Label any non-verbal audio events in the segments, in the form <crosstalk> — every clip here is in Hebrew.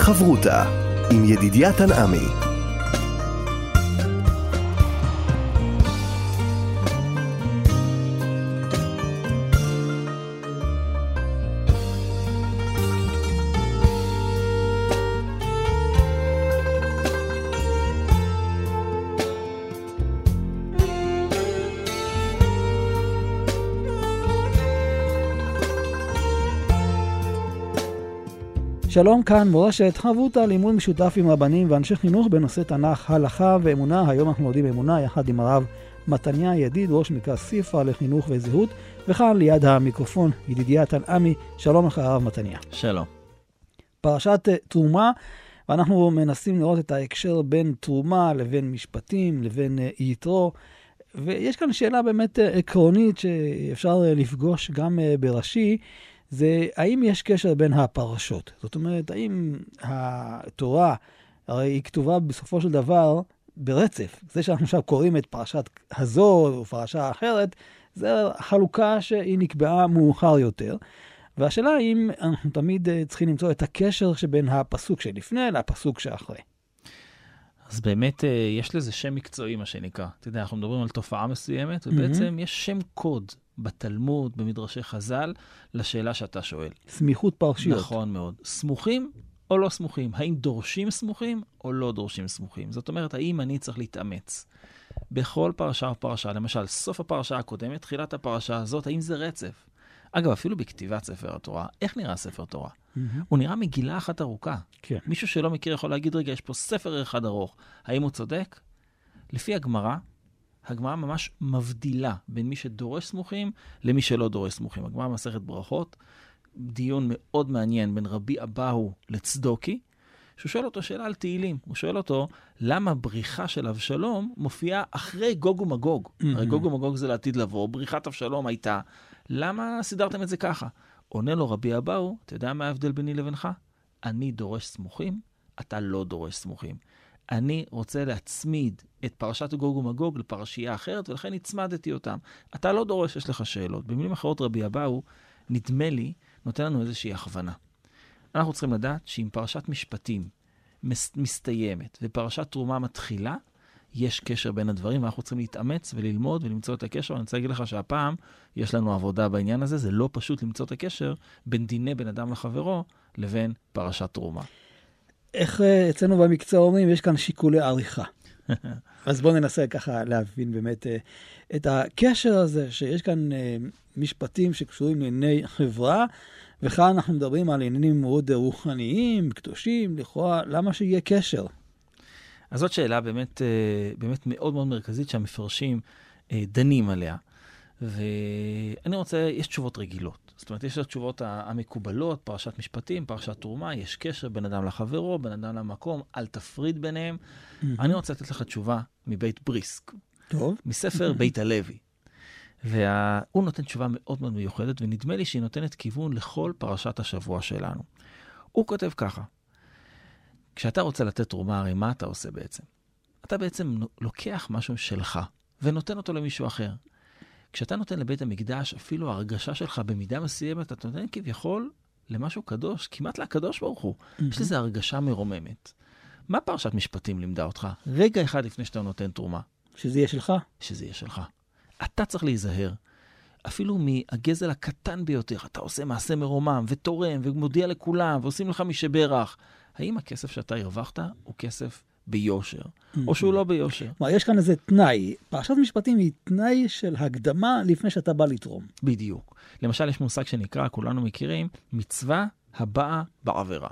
חברותה עם ידידיה תנעמי שלום כאן מורשת, חברותא לימוד משותף עם רבנים ואנשי חינוך בנושא תנ"ך, הלכה ואמונה. היום אנחנו לומדים אמונה יחד עם הרב מתניה ידיד, ראש מרכז סיפא לחינוך וזהות, וכאן ליד המיקרופון ידידיה תנעמי. שלום לך הרב מתניה. שלום. פרשת אה, תרומה, ואנחנו מנסים לראות את ההקשר בין תרומה לבין משפטים לבין אה, יתרו. ויש כאן שאלה באמת אה, עקרונית שאפשר לפגוש גם בראשי. זה האם יש קשר בין הפרשות. זאת אומרת, האם התורה, הרי היא כתובה בסופו של דבר ברצף. זה שאנחנו עכשיו קוראים את פרשת הזו או פרשה אחרת, זה חלוקה שהיא נקבעה מאוחר יותר. והשאלה האם אנחנו תמיד אה, צריכים למצוא את הקשר שבין הפסוק שלפני לפסוק שאחרי. אז באמת אה, יש לזה שם מקצועי, מה שנקרא. אתה יודע, אנחנו מדברים על תופעה מסוימת, ובעצם mm-hmm. יש שם קוד בתלמוד, במדרשי חז"ל, לשאלה שאתה שואל. סמיכות פרשיות. נכון מאוד. סמוכים או לא סמוכים? האם דורשים סמוכים או לא דורשים סמוכים? זאת אומרת, האם אני צריך להתאמץ? בכל פרשה ופרשה, למשל, סוף הפרשה הקודמת, תחילת הפרשה הזאת, האם זה רצף? אגב, אפילו בכתיבת ספר התורה, איך נראה ספר תורה? Mm-hmm. הוא נראה מגילה אחת ארוכה. כן. מישהו שלא מכיר יכול להגיד, רגע, יש פה ספר אחד ארוך. האם הוא צודק? לפי הגמרא, הגמרא ממש מבדילה בין מי שדורש סמוכים למי שלא דורש סמוכים. הגמרא במסכת ברכות, דיון מאוד מעניין בין רבי אבאו לצדוקי, שהוא שואל אותו שאלה על תהילים. הוא שואל אותו, למה בריחה של אבשלום מופיעה אחרי גוג ומגוג? Mm-hmm. הרי גוג ומגוג זה לעתיד לבוא, בריחת אבשלום הייתה, למה סידרתם את זה ככה? עונה לו רבי אבאו, אתה יודע מה ההבדל ביני לבינך? אני דורש סמוכים, אתה לא דורש סמוכים. אני רוצה להצמיד את פרשת גוג ומגוג לפרשייה אחרת, ולכן הצמדתי אותם. אתה לא דורש, יש לך שאלות. במילים אחרות, רבי אבאו, נדמה לי, נותן לנו איזושהי הכוונה. אנחנו צריכים לדעת שאם פרשת משפטים מס, מסתיימת ופרשת תרומה מתחילה, יש קשר בין הדברים, ואנחנו צריכים להתאמץ וללמוד ולמצוא את הקשר. אני רוצה להגיד לך שהפעם יש לנו עבודה בעניין הזה, זה לא פשוט למצוא את הקשר בין דיני בן אדם לחברו לבין פרשת תרומה. איך אה, אצלנו במקצוע אומרים, יש כאן שיקולי עריכה. <laughs> אז בואו ננסה ככה להבין באמת אה, את הקשר הזה, שיש כאן אה, משפטים שקשורים לענייני חברה, וכאן אנחנו מדברים על עניינים מאוד רוחניים, קדושים, לכאורה, למה שיהיה קשר? אז זאת שאלה באמת, באמת מאוד מאוד מרכזית שהמפרשים דנים עליה. ואני רוצה, יש תשובות רגילות. זאת אומרת, יש את התשובות המקובלות, פרשת משפטים, פרשת תרומה, יש קשר בין אדם לחברו, בין אדם למקום, אל תפריד ביניהם. אני רוצה לתת לך תשובה מבית בריסק. טוב. מספר בית הלוי. והוא נותן תשובה מאוד מאוד מיוחדת, ונדמה לי שהיא נותנת כיוון לכל פרשת השבוע שלנו. הוא כותב ככה, כשאתה רוצה לתת תרומה, הרי מה אתה עושה בעצם? אתה בעצם לוקח משהו שלך ונותן אותו למישהו אחר. כשאתה נותן לבית המקדש, אפילו ההרגשה שלך במידה מסוימת, אתה נותן כביכול למשהו קדוש, כמעט לקדוש ברוך הוא. Mm-hmm. יש לזה הרגשה מרוממת. מה פרשת משפטים לימדה אותך? רגע אחד לפני שאתה נותן תרומה. שזה יהיה שלך? שזה יהיה שלך. אתה צריך להיזהר. אפילו מהגזל הקטן ביותר, אתה עושה מעשה מרומם ותורם ומודיע לכולם ועושים לך משברך. האם הכסף שאתה הרווחת הוא כסף ביושר, או שהוא לא ביושר. כלומר, יש כאן איזה תנאי. פרשת משפטים היא תנאי של הקדמה לפני שאתה בא לתרום. בדיוק. למשל, יש מושג שנקרא, כולנו מכירים, מצווה הבאה בעבירה.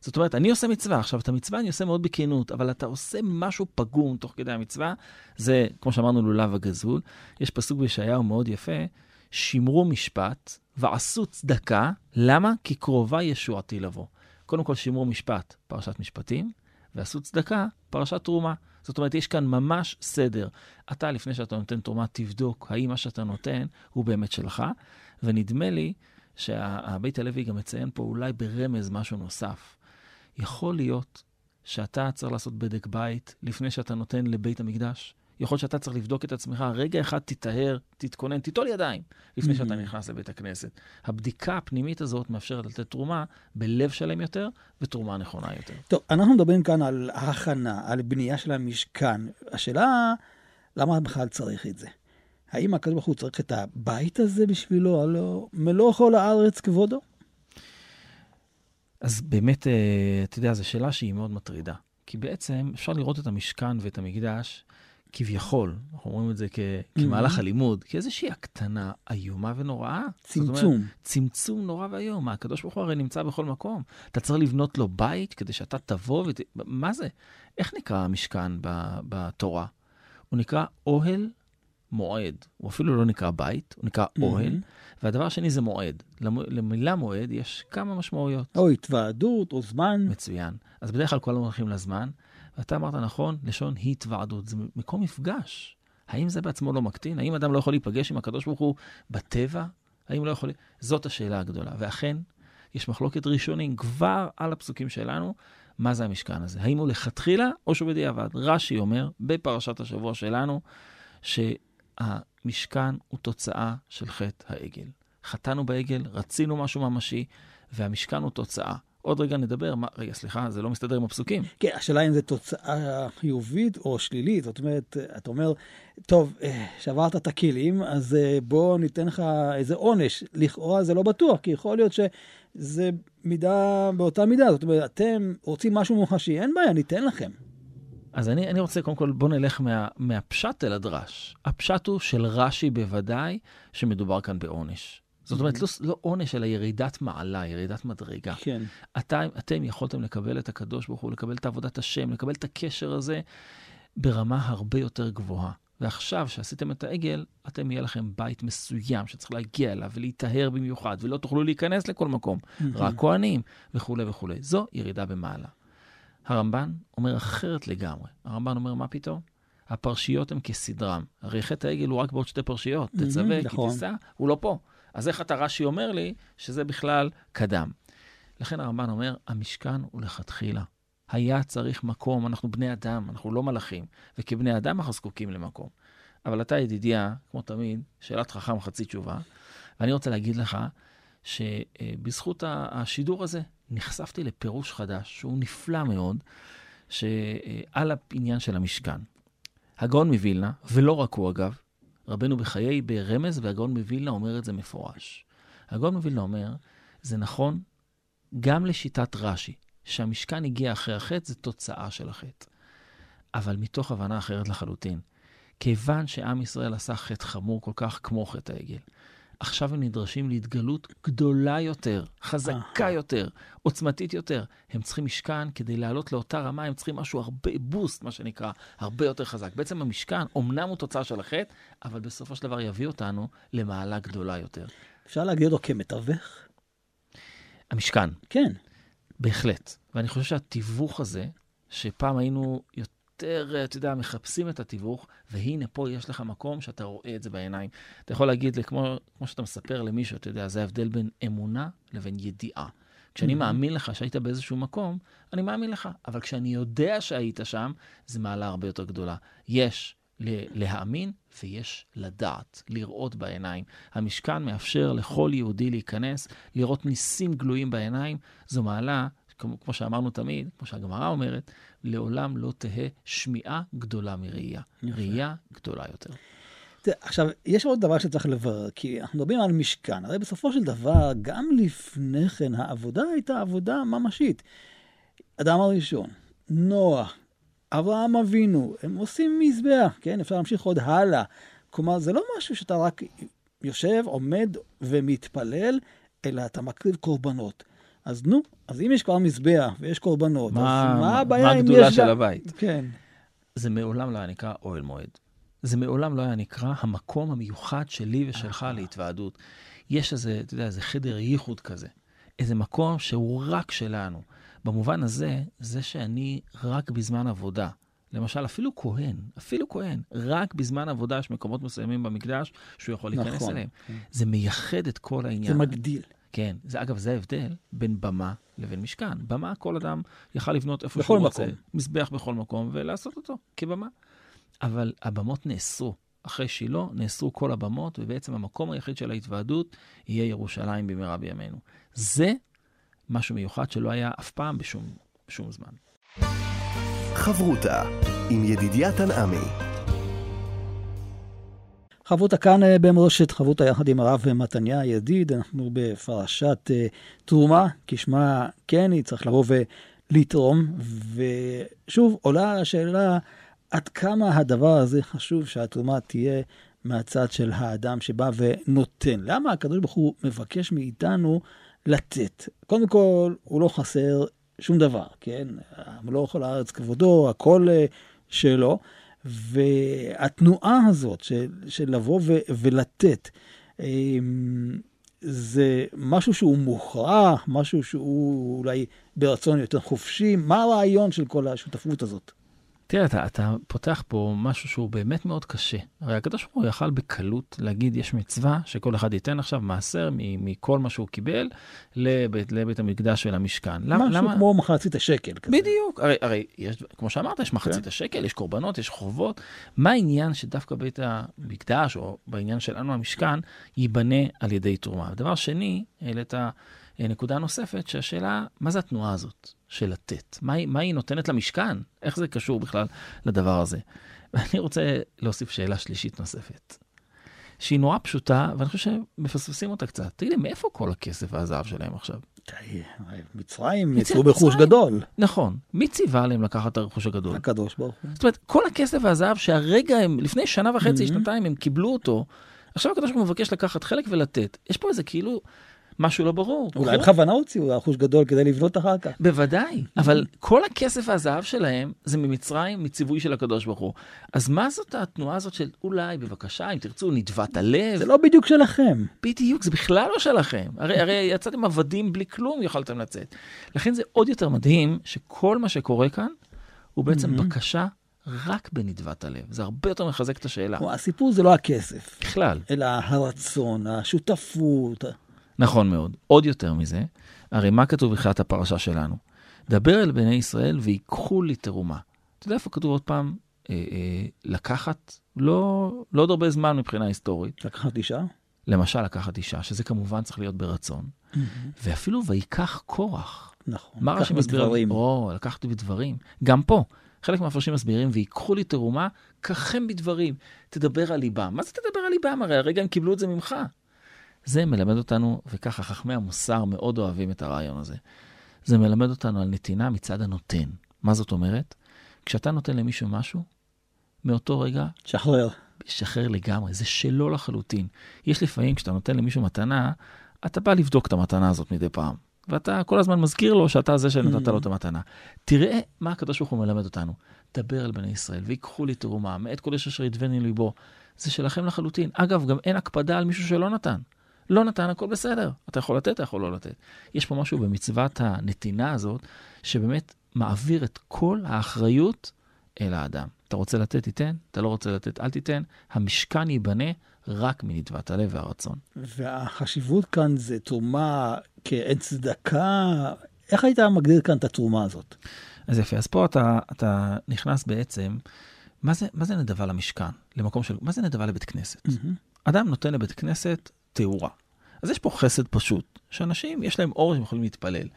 זאת אומרת, אני עושה מצווה, עכשיו, את המצווה אני עושה מאוד בכנות, אבל אתה עושה משהו פגום תוך כדי המצווה, זה, כמו שאמרנו, לולב הגזול. יש פסוק בישעיהו מאוד יפה, שמרו משפט ועשו צדקה, למה? כי קרובה ישועתי לבוא. קודם כל, שמרו משפט, פרשת משפטים. ועשו צדקה, פרשת תרומה. זאת אומרת, יש כאן ממש סדר. אתה, לפני שאתה נותן תרומה, תבדוק האם מה שאתה נותן הוא באמת שלך, ונדמה לי שהבית הלוי גם מציין פה אולי ברמז משהו נוסף. יכול להיות שאתה צריך לעשות בדק בית לפני שאתה נותן לבית המקדש. יכול להיות שאתה צריך לבדוק את עצמך, רגע אחד תיטהר, תתכונן, תיטול ידיים לפני שאתה נכנס לבית הכנסת. הבדיקה הפנימית הזאת מאפשרת לתת תרומה בלב שלם יותר ותרומה נכונה יותר. טוב, אנחנו מדברים כאן על הכנה, על בנייה של המשכן. השאלה, למה בכלל צריך את זה? האם הקדוש ברוך הוא צריך את הבית הזה בשבילו? הלא מלוא כל הארץ כבודו? אז באמת, אה, אתה יודע, זו שאלה שהיא מאוד מטרידה. כי בעצם אפשר לראות את המשכן ואת המקדש כביכול, אנחנו אומרים את זה כ- כמהלך הלימוד, כאיזושהי הקטנה איומה ונוראה. זאת אומרת, צמצום. צמצום נורא ואיום. הקדוש ברוך הוא הרי נמצא בכל מקום. אתה צריך לבנות לו בית כדי שאתה תבוא ות... מה זה? איך נקרא המשכן ב- בתורה? הוא נקרא אוהל מועד. הוא אפילו לא נקרא בית, הוא נקרא אוהל. והדבר השני זה מועד. למ- למילה מועד יש כמה משמעויות. או התוועדות, או זמן. מצוין. אז בדרך כלל כולם הולכים לזמן, ואתה אמרת נכון, לשון התוועדות, זה מקום מפגש. האם זה בעצמו לא מקטין? האם אדם לא יכול להיפגש עם הקדוש ברוך הוא בטבע? האם לא יכול... זאת השאלה הגדולה. ואכן, יש מחלוקת ראשונים כבר על הפסוקים שלנו, מה זה המשכן הזה? האם הוא לכתחילה או שהוא בדיעבד? רש"י אומר בפרשת השבוע שלנו, שהמשכן הוא תוצאה של חטא העגל. חטאנו בעגל, רצינו משהו ממשי, והמשכן הוא תוצאה. עוד רגע נדבר, מה, רגע, סליחה, זה לא מסתדר עם הפסוקים. כן, השאלה אם זו תוצאה חיובית או שלילית. זאת אומרת, אתה אומר, טוב, אה, שברת את הכלים, אז אה, בוא ניתן לך איזה עונש. לכאורה זה לא בטוח, כי יכול להיות שזה מידה באותה מידה. זאת אומרת, אתם רוצים משהו מוחשי, אין בעיה, ניתן לכם. אז אני, אני רוצה, קודם כל, בוא נלך מה, מהפשט אל הדרש. הפשט הוא של רש"י בוודאי, שמדובר כאן בעונש. זאת אומרת, לא, לא עונש, אלא ירידת מעלה, ירידת מדרגה. כן. אתה, אתם יכולתם לקבל את הקדוש ברוך הוא, לקבל את עבודת השם, לקבל את הקשר הזה ברמה הרבה יותר גבוהה. ועכשיו שעשיתם את העגל, אתם יהיה לכם בית מסוים שצריך להגיע אליו ולהיטהר במיוחד, ולא תוכלו להיכנס לכל מקום, רק כהנים וכולי וכולי. זו ירידה במעלה. הרמב"ן אומר אחרת לגמרי. הרמב"ן אומר, מה פתאום? הפרשיות הן כסדרם. הרי חטא העגל הוא רק בעוד שתי פרשיות. תצווה, כי נכון. תישא, הוא לא פה. אז איך אתה רש"י אומר לי שזה בכלל קדם? לכן הרמב"ן אומר, המשכן הוא לכתחילה. היה צריך מקום, אנחנו בני אדם, אנחנו לא מלאכים, וכבני אדם אנחנו זקוקים למקום. אבל אתה, ידידיה, כמו תמיד, שאלת חכם חצי תשובה, ואני רוצה להגיד לך שבזכות השידור הזה נחשפתי לפירוש חדש, שהוא נפלא מאוד, שעל העניין של המשכן. הגאון מווילנה, ולא רק הוא אגב, רבנו בחיי ברמז, והגאון מווילנה אומר את זה מפורש. הגאון מווילנה אומר, זה נכון גם לשיטת רש"י, שהמשכן הגיע אחרי החטא, זה תוצאה של החטא. אבל מתוך הבנה אחרת לחלוטין. כיוון שעם ישראל עשה חטא חמור כל כך כמו חטא העגל, עכשיו הם נדרשים להתגלות גדולה יותר, חזקה יותר, עוצמתית יותר. הם צריכים משכן כדי לעלות לאותה רמה, הם צריכים משהו הרבה, בוסט, מה שנקרא, הרבה יותר חזק. בעצם המשכן, אמנם הוא תוצאה של החטא, אבל בסופו של דבר יביא אותנו למעלה גדולה יותר. אפשר להגדיר אותו כמתווך? המשכן, כן. בהחלט. ואני חושב שהתיווך הזה, שפעם היינו יותר, אתה יודע, מחפשים את התיווך, והנה פה יש לך מקום שאתה רואה את זה בעיניים. אתה יכול להגיד, לי, כמו, כמו שאתה מספר למישהו, אתה יודע, זה ההבדל בין אמונה לבין ידיעה. כשאני מאמין לך שהיית באיזשהו מקום, אני מאמין לך. אבל כשאני יודע שהיית שם, זה מעלה הרבה יותר גדולה. יש להאמין ויש לדעת, לראות בעיניים. המשכן מאפשר לכל יהודי להיכנס, לראות ניסים גלויים בעיניים. זו מעלה, כמו, כמו שאמרנו תמיד, כמו שהגמרא אומרת, לעולם לא תהא שמיעה גדולה מראייה. ראייה גדולה יותר. עכשיו, יש עוד דבר שצריך לברר, כי אנחנו מדברים על משכן. הרי בסופו של דבר, גם לפני כן, העבודה הייתה עבודה ממשית. אדם הראשון, נוח, אברהם אבינו, הם עושים מזבח, כן? אפשר להמשיך עוד הלאה. כלומר, זה לא משהו שאתה רק יושב, עומד ומתפלל, אלא אתה מקריב קורבנות. אז נו, אז אם יש כבר מזבח ויש קורבנות, מה- אז מה מה- הבעיה מה אם הגדולה יש... של גם- הבית? כן. זה מעולם לא היה נקרא אוהל מועד. זה מעולם לא היה נקרא המקום המיוחד שלי ושלך להתוועדות. יש איזה, אתה יודע, איזה חדר ייחוד כזה. איזה מקום שהוא רק שלנו. במובן הזה, זה שאני רק בזמן עבודה, למשל, אפילו כהן, אפילו כהן, רק בזמן עבודה יש מקומות מסוימים במקדש שהוא יכול להיכנס נכון. אליהם. זה מייחד את כל העניין. זה מגדיל. כן, זה אגב, זה ההבדל בין במה לבין משכן. במה כל אדם יכל לבנות איפה בכל שהוא רוצה. מקום. מזבח בכל מקום, ולעשות אותו כבמה. אבל הבמות נאסרו. אחרי שילה נאסרו כל הבמות, ובעצם המקום היחיד של ההתוועדות יהיה ירושלים במהרה בימינו. זה משהו מיוחד שלא היה אף פעם בשום, בשום זמן. חברותה עם ידידיה תנעמי. חברותה כאן אה, במורשת, חברותה יחד עם הרב מתניה ידיד, אנחנו בפרשת uh, תרומה, כשמה כן, היא צריך לבוא ולתרום, ושוב עולה השאלה עד כמה הדבר הזה חשוב שהתרומה תהיה מהצד של האדם שבא ונותן. למה הקדוש ברוך הוא מבקש מאיתנו לתת? קודם כל, הוא לא חסר שום דבר, כן? המלוך על הארץ כבודו, הכל אה, שלו. והתנועה הזאת של, של לבוא ו, ולתת, אמ, זה משהו שהוא מוכרח, משהו שהוא אולי ברצון יותר חופשי. מה הרעיון של כל השותפות הזאת? תראה, אתה, אתה פותח פה משהו שהוא באמת מאוד קשה. הרי הקדוש ברוך הוא יכל בקלות להגיד, יש מצווה שכל אחד ייתן עכשיו מעשר מכל מה שהוא קיבל לבית, לבית המקדש ולמשכן. משהו למה? כמו מחצית השקל כזה. בדיוק, הרי, הרי יש, כמו שאמרת, יש מחצית כן. השקל, יש קורבנות, יש חובות. מה העניין שדווקא בית המקדש, או בעניין שלנו המשכן, ייבנה על ידי תרומה? דבר שני, העלית נקודה נוספת, שהשאלה, מה זה התנועה הזאת? של לתת? מה, מה היא נותנת למשכן? איך זה קשור בכלל לדבר הזה? <laughs> ואני רוצה להוסיף שאלה שלישית נוספת, שהיא נורא פשוטה, ואני חושב שמפספסים אותה קצת. תגיד לי, מאיפה כל הכסף והזהב שלהם עכשיו? מצרים יצאו ברכוש גדול. נכון. מי ציווה עליהם לקחת את הרכוש הגדול? הקדוש ברוך הוא. זאת אומרת, כל הכסף והזהב שהרגע הם, לפני שנה וחצי, mm-hmm. שנתיים, הם קיבלו אותו, עכשיו הקדוש ברוך הוא מבקש לקחת חלק ולתת. יש פה איזה כאילו משהו לא ברור. אולי בכוונה הוציאו אחוש גדול כדי לבנות אחר כך. בוודאי, אבל כל הכסף והזהב שלהם זה ממצרים, מציווי של הקדוש ברוך הוא. אז מה זאת התנועה הזאת של אולי, בבקשה, אם תרצו, נדבת הלב? זה לא בדיוק שלכם. בדיוק, זה בכלל לא שלכם. הרי, הרי יצאתם עבדים בלי כלום, יכולתם לצאת. לכן זה עוד יותר מדהים שכל מה שקורה כאן הוא בעצם בקשה רק בנדבת הלב. זה הרבה יותר מחזק את השאלה. הסיפור זה לא הכסף. בכלל. אלא הרצון, השותפות. נכון מאוד. עוד יותר מזה, הרי מה כתוב בתחילת הפרשה שלנו? דבר אל בני ישראל ויקחו לי תרומה. אתה יודע איפה כתוב עוד פעם? אה, אה, לקחת, לא, לא עוד הרבה זמן מבחינה היסטורית. לקחת אישה? למשל, לקחת אישה, שזה כמובן צריך להיות ברצון. Mm-hmm. ואפילו ויקח קורח. נכון, מה רש"י מסביר? בדברים. או, לקחת בדברים. גם פה, חלק מהפרשים מסבירים, ויקחו לי תרומה, קחם בדברים, תדבר על ליבם. מה זה תדבר על ליבם? הרי הרגע הם קיבלו את זה ממך. זה מלמד אותנו, וככה חכמי המוסר מאוד אוהבים את הרעיון הזה, זה מלמד אותנו על נתינה מצד הנותן. מה זאת אומרת? כשאתה נותן למישהו משהו, מאותו רגע... שחרר. שחרר לגמרי, זה שלו לחלוטין. יש לפעמים, כשאתה נותן למישהו מתנה, אתה בא לבדוק את המתנה הזאת מדי פעם. ואתה כל הזמן מזכיר לו שאתה זה שנתת לו את המתנה. תראה מה הקדוש ברוך הוא מלמד אותנו. דבר אל בני ישראל, ויקחו לי תרומה, מאת כל איש אשר ידבני ליבו. זה שלכם לחלוטין. אגב, גם אין הקפדה על מישהו שלא נתן. לא נתן, הכל בסדר. אתה יכול לתת, אתה יכול לא לתת. יש פה משהו במצוות הנתינה הזאת, שבאמת מעביר את כל האחריות אל האדם. אתה רוצה לתת, תיתן, אתה לא רוצה לתת, אל תיתן. המשכן ייבנה רק מנדבת הלב והרצון. והחשיבות כאן זה תרומה כאין צדקה. איך היית מגדיר כאן את התרומה הזאת? אז יפה, אז פה אתה, אתה נכנס בעצם, מה זה, מה זה נדבה למשכן? למקום של, מה זה נדבה לבית כנסת? Mm-hmm. אדם נותן לבית כנסת תאורה. אז יש פה חסד פשוט, שאנשים, יש להם אור שהם יכולים להתפלל.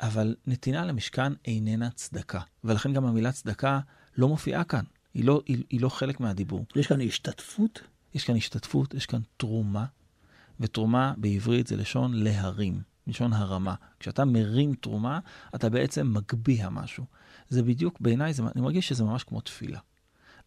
אבל נתינה למשכן איננה צדקה, ולכן גם המילה צדקה לא מופיעה כאן, היא לא, היא, היא לא חלק מהדיבור. יש כאן השתתפות? יש כאן השתתפות, יש כאן תרומה, ותרומה בעברית זה לשון להרים, לשון הרמה. כשאתה מרים תרומה, אתה בעצם מגביה משהו. זה בדיוק, בעיניי, אני מרגיש שזה ממש כמו תפילה.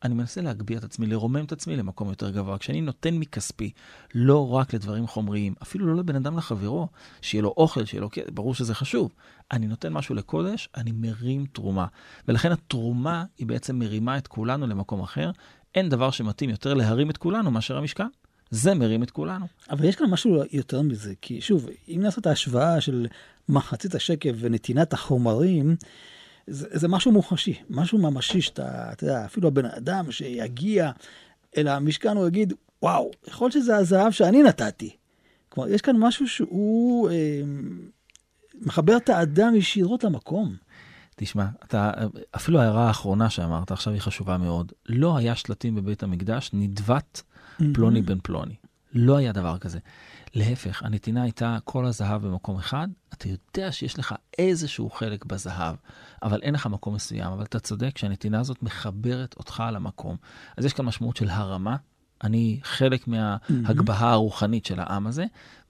אני מנסה להגביה את עצמי, לרומם את עצמי למקום יותר גבוה. כשאני נותן מכספי, לא רק לדברים חומריים, אפילו לא לבן אדם לחברו, שיהיה לו אוכל, שיהיה לו... ברור שזה חשוב. אני נותן משהו לקודש, אני מרים תרומה. ולכן התרומה היא בעצם מרימה את כולנו למקום אחר. אין דבר שמתאים יותר להרים את כולנו מאשר המשכן. זה מרים את כולנו. אבל יש כאן משהו יותר מזה, כי שוב, אם נעשה את ההשוואה של מחצית השקף ונתינת החומרים, זה, זה משהו מוחשי, משהו ממשי שאתה, אתה יודע, אפילו הבן אדם שיגיע אל המשכן, הוא יגיד, וואו, יכול להיות שזה הזהב שאני נתתי. כלומר, יש כאן משהו שהוא אה, מחבר את האדם ישירות למקום. תשמע, אתה, אפילו ההערה האחרונה שאמרת עכשיו היא חשובה מאוד. לא היה שלטים בבית המקדש, נדבת פלוני בן פלוני. לא היה דבר כזה. להפך, הנתינה הייתה כל הזהב במקום אחד, אתה יודע שיש לך איזשהו חלק בזהב, אבל אין לך מקום מסוים. אבל אתה צודק שהנתינה הזאת מחברת אותך למקום. אז יש כאן משמעות של הרמה. אני חלק מההגבהה הרוחנית של העם הזה,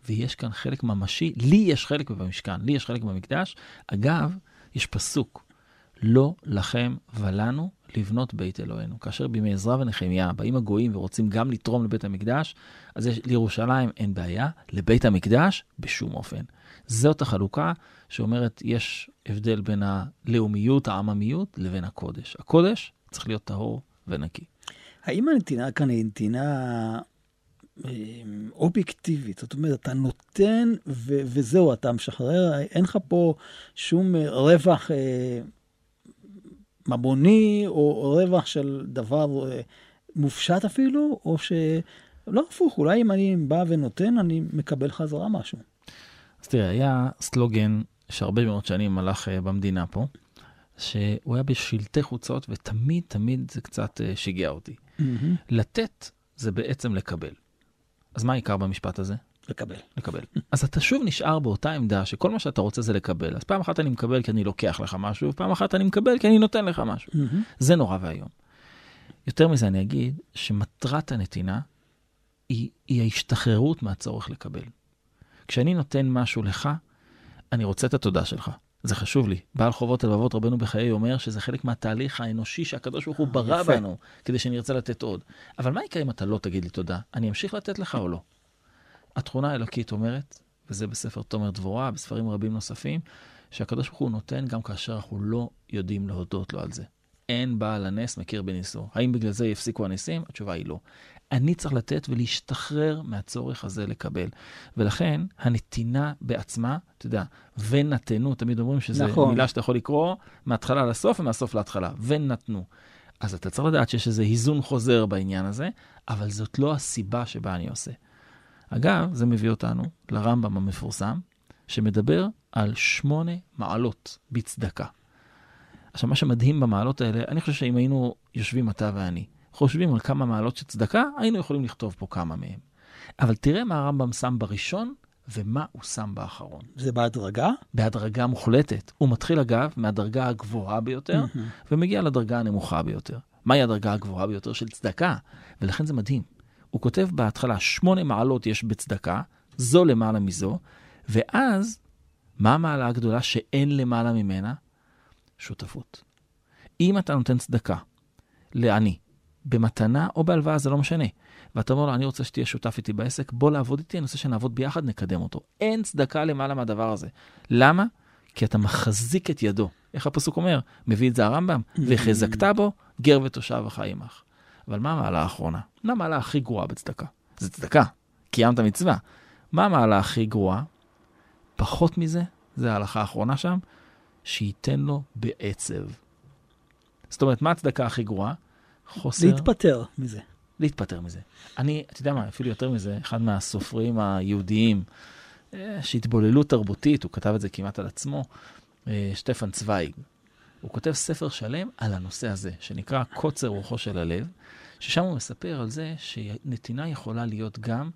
ויש כאן חלק ממשי. לי יש חלק במשכן, לי יש חלק במקדש. אגב, יש פסוק, לא לכם ולנו לבנות בית אלוהינו. כאשר בימי עזרא ונחמיה באים הגויים ורוצים גם לתרום לבית המקדש, אז יש, לירושלים אין בעיה, לבית המקדש בשום אופן. זאת החלוקה שאומרת, יש הבדל בין הלאומיות, העממיות, לבין הקודש. הקודש צריך להיות טהור ונקי. האם הנתינה כאן היא נתינה אה, אובייקטיבית? זאת אומרת, אתה נותן ו- וזהו, אתה משחרר, אין לך פה שום רווח אה, ממוני או רווח של דבר אה, מופשט אפילו, או ש... לא הפוך, אולי אם אני בא ונותן, אני מקבל חזרה משהו. אז תראה, היה סלוגן שהרבה מאוד שנים הלך במדינה פה, שהוא היה בשלטי חוצות, ותמיד תמיד זה קצת שיגע אותי. Mm-hmm. לתת זה בעצם לקבל. אז מה העיקר במשפט הזה? לקבל. לקבל. <laughs> אז אתה שוב נשאר באותה עמדה שכל מה שאתה רוצה זה לקבל. אז פעם אחת אני מקבל כי אני לוקח לך משהו, ופעם אחת אני מקבל כי אני נותן לך משהו. Mm-hmm. זה נורא ואיום. יותר מזה אני אגיד שמטרת הנתינה היא, היא ההשתחררות מהצורך לקבל. כשאני נותן משהו לך, אני רוצה את התודה שלך. זה חשוב לי. בעל חובות הלבבות רבנו בחיי אומר שזה חלק מהתהליך האנושי שהקדוש ברוך הוא אה, ברא בנו, כדי שנרצה לתת עוד. אבל מה יקרה אם אתה לא תגיד לי תודה? אני אמשיך לתת לך או לא? התכונה האלוקית אומרת, וזה בספר תומר דבורה, בספרים רבים נוספים, שהקדוש ברוך הוא נותן גם כאשר אנחנו לא יודעים להודות לו על זה. אין בעל הנס מכיר בניסו. האם בגלל זה יפסיקו הניסים? התשובה היא לא. אני צריך לתת ולהשתחרר מהצורך הזה לקבל. ולכן, הנתינה בעצמה, אתה יודע, ונתנו, תמיד אומרים שזו נכון. מילה שאתה יכול לקרוא מההתחלה לסוף ומהסוף להתחלה, ונתנו. אז אתה צריך לדעת שיש איזה היזון חוזר בעניין הזה, אבל זאת לא הסיבה שבה אני עושה. אגב, זה מביא אותנו לרמב"ם המפורסם, שמדבר על שמונה מעלות בצדקה. עכשיו, מה שמדהים במעלות האלה, אני חושב שאם היינו יושבים אתה ואני, חושבים על כמה מעלות של צדקה, היינו יכולים לכתוב פה כמה מהם. אבל תראה מה הרמב"ם שם בראשון, ומה הוא שם באחרון. זה בהדרגה? בהדרגה מוחלטת. הוא מתחיל, אגב, מהדרגה הגבוהה ביותר, mm-hmm. ומגיע לדרגה הנמוכה ביותר. מהי הדרגה הגבוהה ביותר של צדקה? ולכן זה מדהים. הוא כותב בהתחלה, שמונה מעלות יש בצדקה, זו למעלה מזו, ואז, מה המעלה הגדולה שאין למעלה ממנה? שותפות. אם אתה נותן צדקה לעני, במתנה או בהלוואה, זה לא משנה. ואתה אומר לו, אני רוצה שתהיה שותף איתי בעסק, בוא לעבוד איתי, אני רוצה שנעבוד ביחד, נקדם אותו. אין צדקה למעלה מהדבר הזה. למה? כי אתה מחזיק את ידו. איך הפסוק אומר? מביא את זה הרמב"ם, וחזקת בו, גר ותושב וחי עמך. אבל מה המעלה האחרונה? מה המעלה הכי גרועה בצדקה? זה צדקה, קיימת מצווה. מה המעלה הכי גרועה? פחות מזה, זה ההלכה האחרונה שם, שייתן לו בעצב. זאת אומרת, מה הצדקה הכי גרועה? חוסר... להתפטר מזה. להתפטר מזה. אני, אתה יודע מה, אפילו יותר מזה, אחד מהסופרים היהודיים אה, שהתבוללו תרבותית, הוא כתב את זה כמעט על עצמו, אה, שטפן צוויג. הוא כותב ספר שלם על הנושא הזה, שנקרא קוצר רוחו של הלב, ששם הוא מספר על זה שנתינה יכולה להיות גם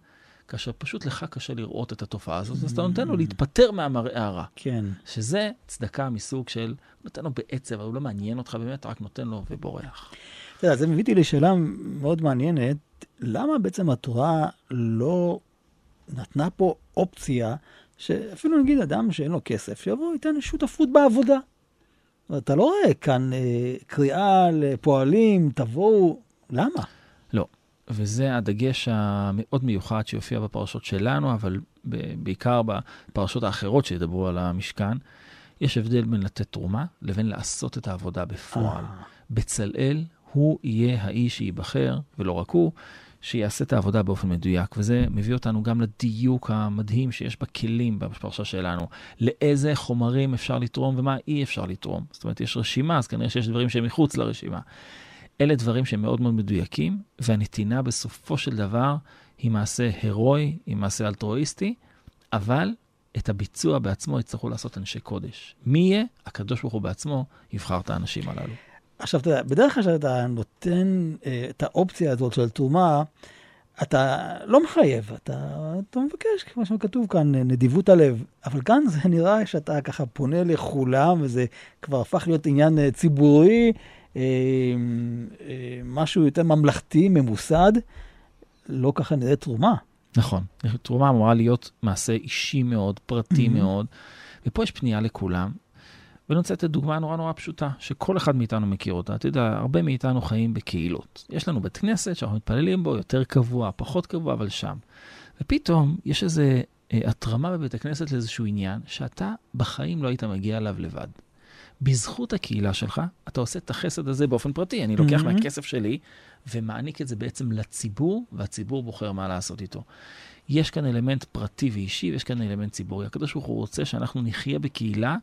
כאשר פשוט לך קשה לראות את התופעה הזאת, אז אתה נותן לו להתפטר מהמראה הרע. כן. שזה צדקה מסוג של, נותן לו בעצב, אבל הוא לא מעניין אותך באמת, רק נותן לו ובורח. אתה יודע, זה מביא אותי לשאלה מאוד מעניינת, למה בעצם התורה לא נתנה פה אופציה, שאפילו נגיד אדם שאין לו כסף, שיבוא, ייתן שותפות בעבודה. אתה לא רואה כאן אה, קריאה לפועלים, תבואו, למה? לא, וזה הדגש המאוד מיוחד שיופיע בפרשות שלנו, אבל בעיקר בפרשות האחרות שידברו על המשכן. יש הבדל בין לתת תרומה לבין לעשות את העבודה בפועל. אה. בצלאל הוא יהיה האיש שייבחר, ולא רק הוא, שיעשה את העבודה באופן מדויק. וזה מביא אותנו גם לדיוק המדהים שיש בכלים בפרשה שלנו. לאיזה חומרים אפשר לתרום ומה אי אפשר לתרום. זאת אומרת, יש רשימה, אז כנראה שיש דברים שהם מחוץ לרשימה. אלה דברים שהם מאוד מאוד מדויקים, והנתינה בסופו של דבר היא מעשה הירואי, היא מעשה אלטרואיסטי, אבל את הביצוע בעצמו יצטרכו לעשות אנשי קודש. מי יהיה? הקדוש ברוך הוא בעצמו יבחר את האנשים הללו. עכשיו, אתה יודע, בדרך כלל כשאתה נותן אה, את האופציה הזאת של תרומה, אתה לא מחייב, אתה, אתה מבקש, כמו שכתוב כאן, נדיבות הלב. אבל כאן זה נראה שאתה ככה פונה לכולם, וזה כבר הפך להיות עניין אה, ציבורי, משהו יותר ממלכתי, ממוסד. לא ככה נראה תרומה. נכון, תרומה אמורה להיות מעשה אישי מאוד, פרטי. מאוד, ופה יש פנייה לכולם. ואני רוצה לתת דוגמה נורא נורא פשוטה, שכל אחד מאיתנו מכיר אותה. אתה יודע, הרבה מאיתנו חיים בקהילות. יש לנו בית כנסת שאנחנו מתפללים בו, יותר קבוע, פחות קבוע, אבל שם. ופתאום יש איזו אה, התרמה בבית הכנסת לאיזשהו עניין, שאתה בחיים לא היית מגיע אליו לבד. בזכות הקהילה שלך, אתה עושה את החסד הזה באופן פרטי. אני לוקח mm-hmm. מהכסף שלי ומעניק את זה בעצם לציבור, והציבור בוחר מה לעשות איתו. יש כאן אלמנט פרטי ואישי, ויש כאן אלמנט ציבורי. הקדוש ברוך הוא רוצה שאנחנו נחיה בקהילה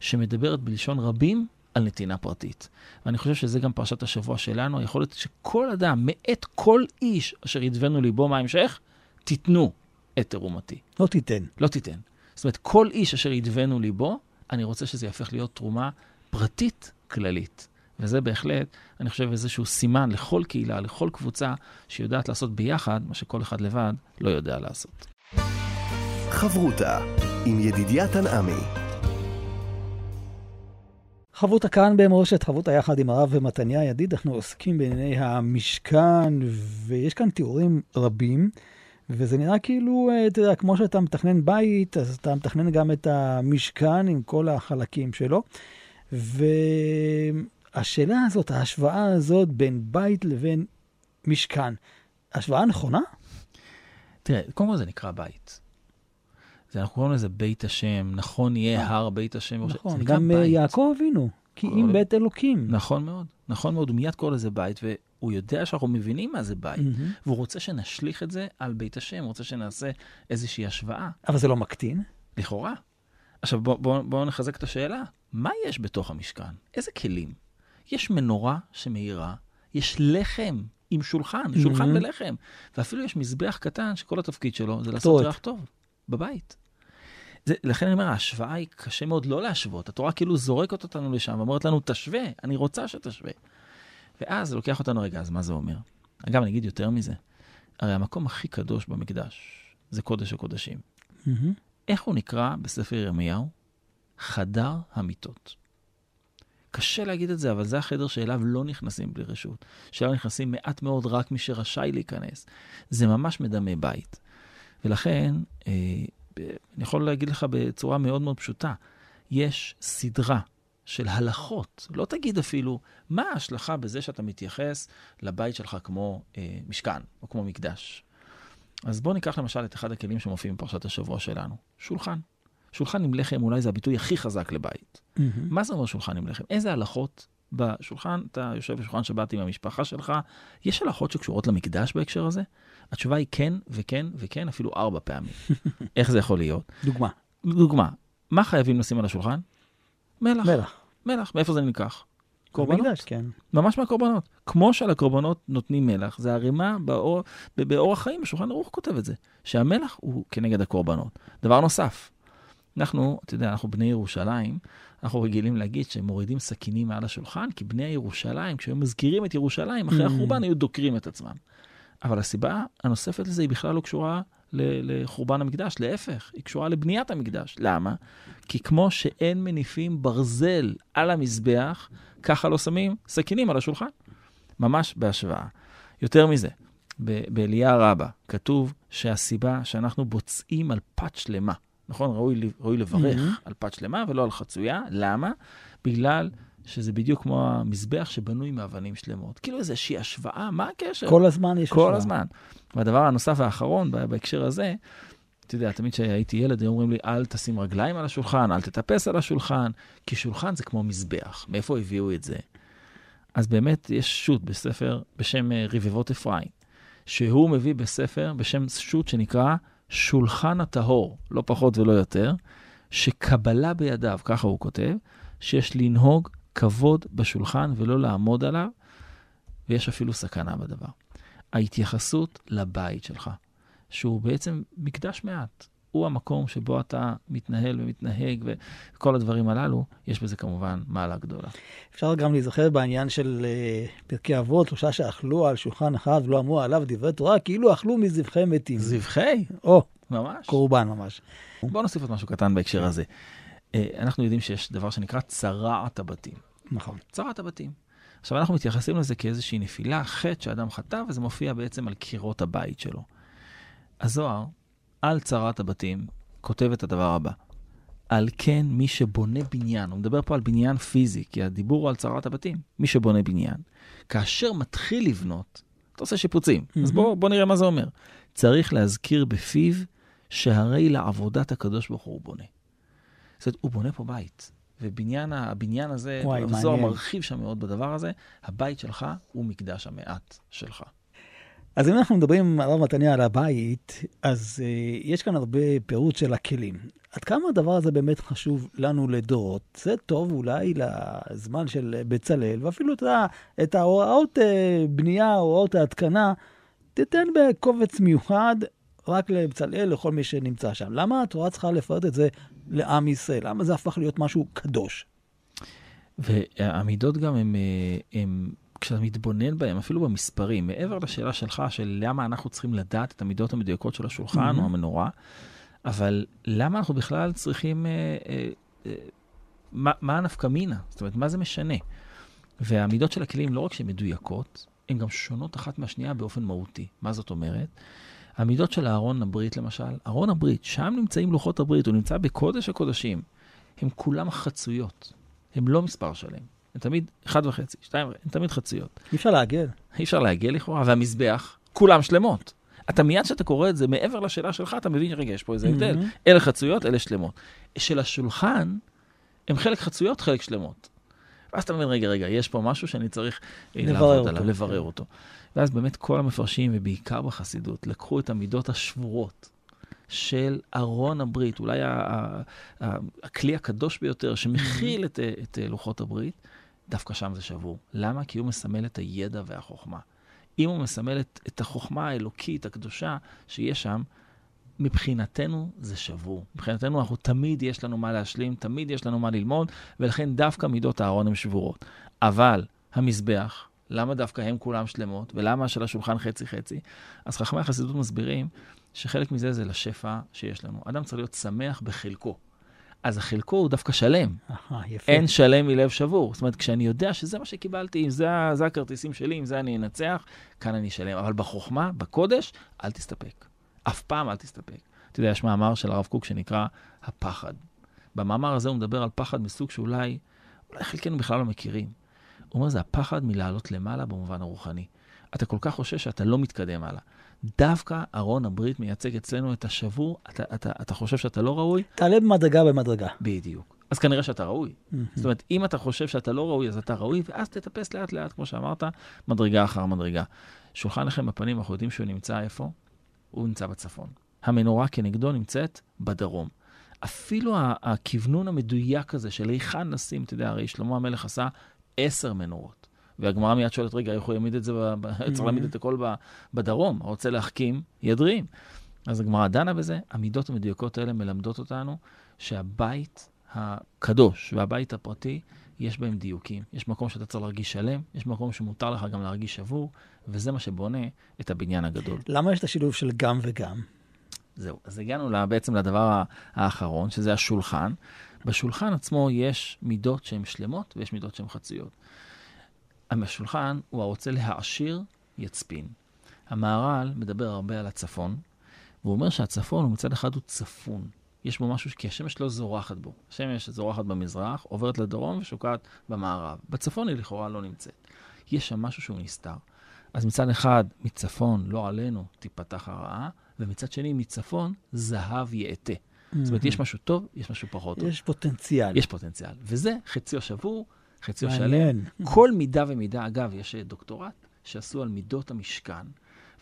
שמדברת בלשון רבים על נתינה פרטית. ואני חושב שזה גם פרשת השבוע שלנו, יכול להיות שכל אדם, מאת כל איש אשר ידבנו ליבו מה ההמשך, תיתנו את תרומתי. לא תיתן. לא תיתן. זאת אומרת, כל איש אשר ידבנו ליבו, אני רוצה שזה יהפך להיות תרומה פרטית כללית. וזה בהחלט, אני חושב, איזשהו סימן לכל קהילה, לכל קבוצה, שיודעת לעשות ביחד מה שכל אחד לבד לא יודע לעשות. חברותה עם ידידיה תנעמי חברותה כאן במורשת, חברותה יחד עם הרב מתניה ידיד, אנחנו עוסקים בענייני המשכן, ויש כאן תיאורים רבים, וזה נראה כאילו, אה, אתה יודע, כמו שאתה מתכנן בית, אז אתה מתכנן גם את המשכן עם כל החלקים שלו. והשאלה הזאת, ההשוואה הזאת בין בית לבין משכן, השוואה נכונה? תראה, קודם כל זה נקרא בית. זה, אנחנו קוראים לזה בית השם, נכון יהיה אה. הר בית השם. נכון, גם בית. יעקב אבינו, כי אם בית אלוקים. נכון מאוד, נכון מאוד, הוא מיד קורא לזה בית, והוא יודע שאנחנו מבינים מה זה בית, mm-hmm. והוא רוצה שנשליך את זה על בית השם, הוא רוצה שנעשה איזושהי השוואה. אבל זה לא מקטין? לכאורה. עכשיו בואו בוא, בוא נחזק את השאלה, מה יש בתוך המשכן? איזה כלים? יש מנורה שמאירה, יש לחם עם שולחן, שולחן mm-hmm. ולחם, ואפילו יש מזבח קטן שכל התפקיד שלו זה לעשות ריח טוב בבית. זה, לכן אני אומר, ההשוואה היא קשה מאוד לא להשוות. התורה כאילו זורקת אותנו לשם ואומרת לנו, תשווה, אני רוצה שתשווה. ואז זה לוקח אותנו, רגע, אז מה זה אומר? אגב, אני אגיד יותר מזה. הרי המקום הכי קדוש במקדש זה קודש הקודשים. Mm-hmm. איך הוא נקרא בספר ירמיהו? חדר המיטות. קשה להגיד את זה, אבל זה החדר שאליו לא נכנסים בלי רשות. שאליו נכנסים מעט מאוד רק מי שרשאי להיכנס. זה ממש מדמה בית. ולכן, אה, אני יכול להגיד לך בצורה מאוד מאוד פשוטה, יש סדרה של הלכות, לא תגיד אפילו מה ההשלכה בזה שאתה מתייחס לבית שלך כמו אה, משכן או כמו מקדש. אז בואו ניקח למשל את אחד הכלים שמופיעים בפרשת השבוע שלנו, שולחן. שולחן עם לחם אולי זה הביטוי הכי חזק לבית. Mm-hmm. מה זה אומר שולחן עם לחם? איזה הלכות בשולחן, אתה יושב בשולחן שבת עם המשפחה שלך, יש הלכות שקשורות למקדש בהקשר הזה? התשובה היא כן וכן וכן, אפילו ארבע פעמים. <laughs> איך זה יכול להיות? דוגמה. דוגמה. מה חייבים לשים על השולחן? מלח. מלח. מלח. מאיפה זה נלקח? קורבנות. מקדש, כן. ממש מהקורבנות. כמו שעל הקורבנות נותנים מלח, זה הרימה באור, באורח חיים, בשולחן ערוך כותב את זה, שהמלח הוא כנגד הקורבנות. דבר נוסף, אנחנו, אתה יודע, אנחנו בני ירושלים, אנחנו רגילים להגיד שהם מורידים סכינים מעל השולחן, כי בני ירושלים, כשהם מזכירים את ירושלים, אחרי mm. החורבן היו דוקרים את עצמם. אבל הסיבה הנוספת לזה היא בכלל לא קשורה לחורבן המקדש, להפך, היא קשורה לבניית המקדש. למה? כי כמו שאין מניפים ברזל על המזבח, ככה לא שמים סכינים על השולחן. ממש בהשוואה. יותר מזה, באליה רבה כתוב שהסיבה שאנחנו בוצעים על פת שלמה, נכון? ראוי, ראוי לברך mm-hmm. על פת שלמה ולא על חצויה. למה? בגלל שזה בדיוק כמו המזבח שבנוי מאבנים שלמות. כאילו איזושהי השוואה, מה הקשר? כל הזמן יש כל השוואה. כל הזמן. והדבר הנוסף והאחרון בהקשר הזה, אתה יודע, תמיד כשהייתי ילד, היו אומרים לי, אל תשים רגליים על השולחן, אל תטפס על השולחן, כי שולחן זה כמו מזבח. מאיפה הביאו את זה? אז באמת יש שו"ת בספר בשם אה, רבבות אפרים, שהוא מביא בספר בשם שו"ת שנקרא שולחן הטהור, לא פחות ולא יותר, שקבלה בידיו, ככה הוא כותב, שיש לנהוג כבוד בשולחן ולא לעמוד עליו, ויש אפילו סכנה בדבר. ההתייחסות לבית שלך, שהוא בעצם מקדש מעט, הוא המקום שבו אתה מתנהל ומתנהג, וכל הדברים הללו, יש בזה כמובן מעלה גדולה. אפשר גם להיזכר בעניין של uh, פרקי אבות, שלושה שאכלו על שולחן אחד ולא אמרו עליו דברי תורה, כאילו אכלו מזבחי מתים. זבחי? או, ממש. קורבן ממש. בוא נוסיף עוד משהו קטן בהקשר הזה. אה, אנחנו יודעים שיש דבר שנקרא צרעת הבתים. נכון. צרעת הבתים. עכשיו, אנחנו מתייחסים לזה כאיזושהי נפילה, חטא שאדם חטא, וזה מופיע בעצם על קירות הבית שלו. הזוהר, על צרת הבתים, כותב את הדבר הבא: על כן מי שבונה בניין, הוא מדבר פה על בניין פיזי, כי הדיבור הוא על צרת הבתים, מי שבונה בניין, כאשר מתחיל לבנות, אתה עושה שיפוצים. Mm-hmm. אז בואו בוא נראה מה זה אומר. צריך להזכיר בפיו שהרי לעבודת הקדוש ברוך הוא בונה. זאת אומרת, הוא בונה פה בית. ובניין הבניין הזה, הזוהר מרחיב שם מאוד בדבר הזה, הבית שלך הוא מקדש המעט שלך. אז אם אנחנו מדברים, הרב מתניה, על הבית, אז uh, יש כאן הרבה פירוט של הכלים. עד כמה הדבר הזה באמת חשוב לנו לדורות? זה טוב אולי לזמן של בצלאל, ואפילו את, את ההוראות uh, בנייה, הוראות ההתקנה, תיתן בקובץ מיוחד רק לבצלאל, לכל מי שנמצא שם. למה התורה צריכה לפרט את זה לעם ישראל? למה זה הפך להיות משהו קדוש? והמידות גם הם, כשאתה מתבונן בהם, אפילו במספרים, מעבר לשאלה שלך של למה אנחנו צריכים לדעת את המידות המדויקות של השולחן mm-hmm. או המנורה, אבל למה אנחנו בכלל צריכים, אה, אה, אה, מה, מה הנפקא מינה? זאת אומרת, מה זה משנה? והמידות של הכלים, לא רק שהן מדויקות, הן גם שונות אחת מהשנייה באופן מהותי. מה זאת אומרת? המידות של אהרון הברית, למשל, אהרון הברית, שם נמצאים לוחות הברית, הוא נמצא בקודש הקודשים. הם כולם חצויות, הם לא מספר שלם. הם תמיד אחד וחצי, שתיים, הם תמיד חצויות. אי אפשר לעגל. אי אפשר לעגל לכאורה, והמזבח, כולם שלמות. אתה מיד כשאתה קורא את זה, מעבר לשאלה שלך, אתה מבין, רגע, יש פה איזה הבדל. Mm-hmm. אלה חצויות, אלה שלמות. של השולחן, הם חלק חצויות, חלק שלמות. ואז אתה מבין, רגע, רגע, יש פה משהו שאני צריך לברר לעבוד אותו. עליו, לברר אותו. ואז באמת כל המפרשים, ובעיקר בחסידות, לקחו את המידות השבורות של ארון הברית, אולי הכלי הקדוש ביותר שמכיל את, את לוחות הברית, דווקא שם זה שבור. למה? כי הוא מסמל את הידע והחוכמה. אם הוא מסמל את, את החוכמה האלוקית, הקדושה, שיש שם, מבחינתנו זה שבור. מבחינתנו אנחנו תמיד יש לנו מה להשלים, תמיד יש לנו מה ללמוד, ולכן דווקא מידות הארון הן שבורות. אבל המזבח, למה דווקא הם כולם שלמות, ולמה של השולחן חצי-חצי? אז חכמי החסידות מסבירים שחלק מזה זה לשפע שיש לנו. אדם צריך להיות שמח בחלקו. אז החלקו הוא דווקא שלם. Aha, יפה. אין שלם מלב שבור. זאת אומרת, כשאני יודע שזה מה שקיבלתי, אם זה, זה הכרטיסים שלי, אם זה אני אנצח, כאן אני שלם. אבל בחוכמה, בקודש, אל תסתפק. אף פעם אל תסתפק. אתה יודע, יש מאמר של הרב קוק שנקרא הפחד. במאמר הזה הוא מדבר על פחד מסוג שאולי אולי חלקנו בכלל לא מכירים. הוא אומר, זה הפחד מלעלות למעלה במובן הרוחני. אתה כל כך חושש שאתה לא מתקדם הלאה. דווקא ארון הברית מייצג אצלנו את השבור, אתה, אתה, אתה חושב שאתה לא ראוי? תעלה במדרגה במדרגה. בדיוק. אז כנראה שאתה ראוי. Mm-hmm. זאת אומרת, אם אתה חושב שאתה לא ראוי, אז אתה ראוי, ואז תטפס לאט לאט, כמו שאמרת, מדרגה אחר מדרגה. שולחן לכם בפנים, אנחנו יודעים שהוא נמצא איפה? הוא נמצא בצפון. המנורה כנגדו נמצאת בדרום. אפילו הכוונון המדויק הזה של היכן נשים, אתה יודע, הרי שלמה המלך עשה עשר מנורות. והגמרא מיד שואלת, רגע, איך הוא יעמיד את זה, צריך להעמיד את הכל בדרום, הרוצה להחכים, ידרים. אז הגמרא דנה בזה, המידות המדויקות האלה מלמדות אותנו שהבית הקדוש והבית הפרטי, יש בהם דיוקים. יש מקום שאתה צריך להרגיש שלם, יש מקום שמותר לך גם להרגיש שבור, וזה מה שבונה את הבניין הגדול. למה יש את השילוב של גם וגם? זהו, אז הגענו לה, בעצם לדבר האחרון, שזה השולחן. בשולחן עצמו יש מידות שהן שלמות ויש מידות שהן חצויות. השולחן הוא הרוצה להעשיר, יצפין. המהר"ל מדבר הרבה על הצפון, והוא אומר שהצפון הוא מצד אחד הוא צפון. יש בו משהו, כי השמש לא זורחת בו. השמש זורחת במזרח, עוברת לדרום ושוקעת במערב. בצפון היא לכאורה לא נמצאת. יש שם משהו שהוא נסתר. אז מצד אחד, מצפון, לא עלינו, תיפתח הרעה, ומצד שני, מצפון, זהב יעטה. Mm-hmm. זאת אומרת, יש משהו טוב, יש משהו פחות טוב. יש פוטנציאל. יש פוטנציאל. וזה חציו שבור, חציו שלם. כל מידה ומידה, אגב, יש דוקטורט שעשו על מידות המשכן,